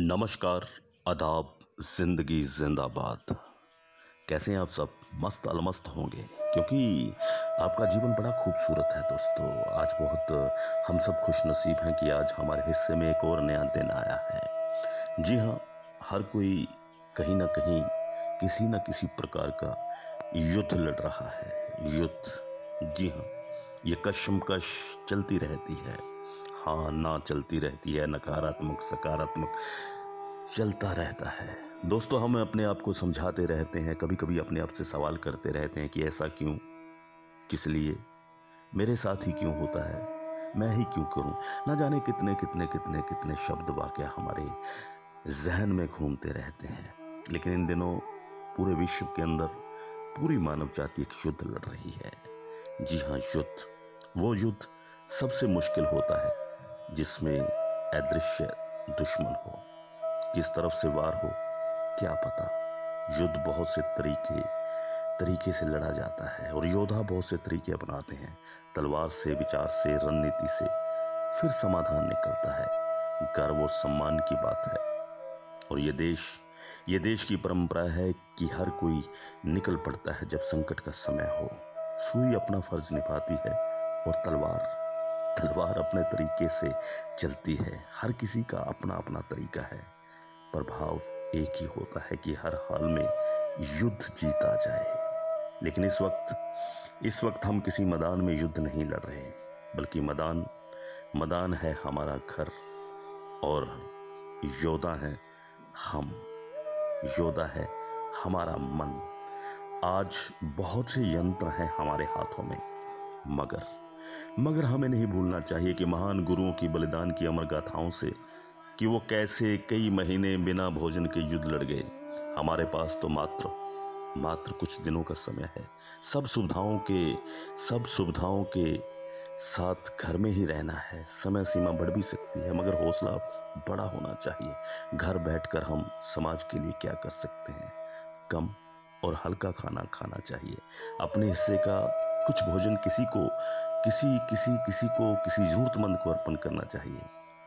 नमस्कार, आदाब, ज़िंदगी जिंदाबाद। कैसे हैं आप सब? मस्त अलमस्त होंगे, क्योंकि आपका जीवन बड़ा खूबसूरत है दोस्तों। आज बहुत हम सब खुश नसीब हैं कि आज हमारे हिस्से में एक और नया दिन आया है। जी हाँ हर कोई कहीं ना कहीं किसी न किसी प्रकार का युद्ध लड़ रहा है। युद्ध, जी हाँ ये कशमकश चलती रहती है। हाँ ना चलती रहती है, नकारात्मक, सकारात्मक, चलता रहता है। दोस्तों, हम अपने आप को समझाते रहते हैं कभी कभी अपने आप से सवाल करते रहते हैं कि ऐसा क्यों? किस लिए? मेरे साथ ही क्यों होता है? मैं ही क्यों करूँ? ना जाने कितने कितने कितने कितने शब्द वाक्य हमारे जहन में घूमते रहते हैं। लेकिन इन दिनों पूरे विश्व के अंदर पूरी मानव जाति एक युद्ध लड़ रही है। जी हाँ युद्ध। वो युद्ध सबसे मुश्किल होता है। जिसमें अदृश्य दुश्मन हो, किस तरफ़ से वार हो, क्या पता युद्ध बहुत से तरीके तरीके से लड़ा जाता है और योद्धा बहुत से तरीके अपनाते हैं। तलवार से, विचार से, रणनीति से फिर समाधान निकलता है। गर्व और सम्मान की बात है। और ये देश ये देश की परंपरा है कि हर कोई निकल पड़ता है जब संकट का समय हो। सुई अपना फ़र्ज़ निभाती है और तलवार तलवार अपने तरीके से चलती है। हर किसी का अपना अपना तरीका है। प्रभाव एक ही होता है कि हर हाल में युद्ध जीता जाए। लेकिन इस वक्त इस वक्त हम किसी मैदान में युद्ध नहीं लड़ रहे बल्कि मैदान मैदान है हमारा घर और योद्धा है हम। योद्धा है हमारा मन। आज बहुत से यंत्र हैं हमारे हाथों में, मगर मगर हमें नहीं भूलना चाहिए कि महान गुरुओं की बलिदान की अमर गाथाओं से कि वो कैसे कई महीने बिना भोजन के युद्ध लड़ गए। हमारे पास तो मात्र मात्र कुछ दिनों का समय है। सब सुविधाओं के, सब सुविधाओं के साथ घर में ही रहना है। समय सीमा बढ़ भी सकती है, मगर हौसला बड़ा होना चाहिए। घर बैठकर हम समाज के लिए क्या कर सकते हैं? कम और हल्का खाना खाना चाहिए। अपने हिस्से का कुछ भोजन किसी को, किसी किसी किसी को, किसी ज़रूरतमंद को अर्पण करना चाहिए।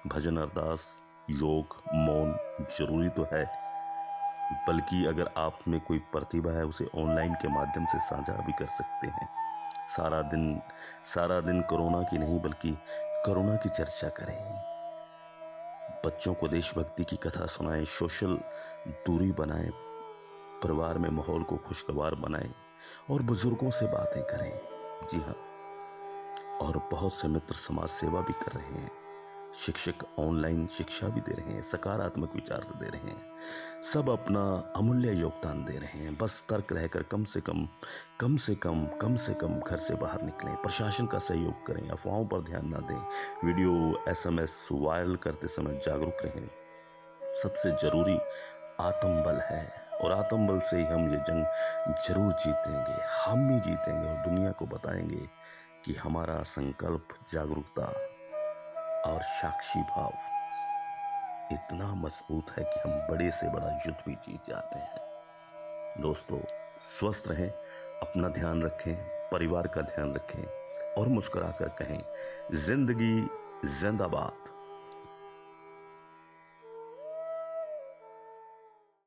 भजन अरदास, योग, मौन ज़रूरी तो है, बल्कि अगर आप में कोई प्रतिभा है, उसे ऑनलाइन के माध्यम से साझा भी कर सकते हैं। सारा दिन सारा दिन कोरोना की नहीं, बल्कि कोरोना की चर्चा करें। बच्चों को देशभक्ति की कथा सुनाएँ, सोशल दूरी बनाएँ, परिवार में माहौल को खुशगवार बनाएँ। और बुज़ुर्गों से बातें करें। जी हाँ। और बहुत से मित्र समाज सेवा भी कर रहे हैं। शिक्षक ऑनलाइन शिक्षा भी दे रहे हैं, सकारात्मक विचार दे रहे हैं। सब अपना अमूल्य योगदान दे रहे हैं। बस तर्क रहकर कम से कम कम से कम कम से कम घर से बाहर निकलें। प्रशासन का सहयोग करें, अफवाहों पर ध्यान ना दें। वीडियो, एसएमएस, वायरल करते समय जागरूक रहें। सबसे ज़रूरी आत्मबल है। और आत्मबल से ही हम ये जंग ज़रूर जीतेंगे, हम ही जीतेंगे और दुनिया को बताएँगे कि हमारा संकल्प, जागरूकता और साक्षी भाव इतना मज़बूत है कि हम बड़े से बड़ा युद्ध भी जीत जाते हैं। दोस्तों, स्वस्थ रहें, अपना ध्यान रखें, परिवार का ध्यान रखें और मुस्कुराकर कहें, ज़िंदगी जिंदाबाद।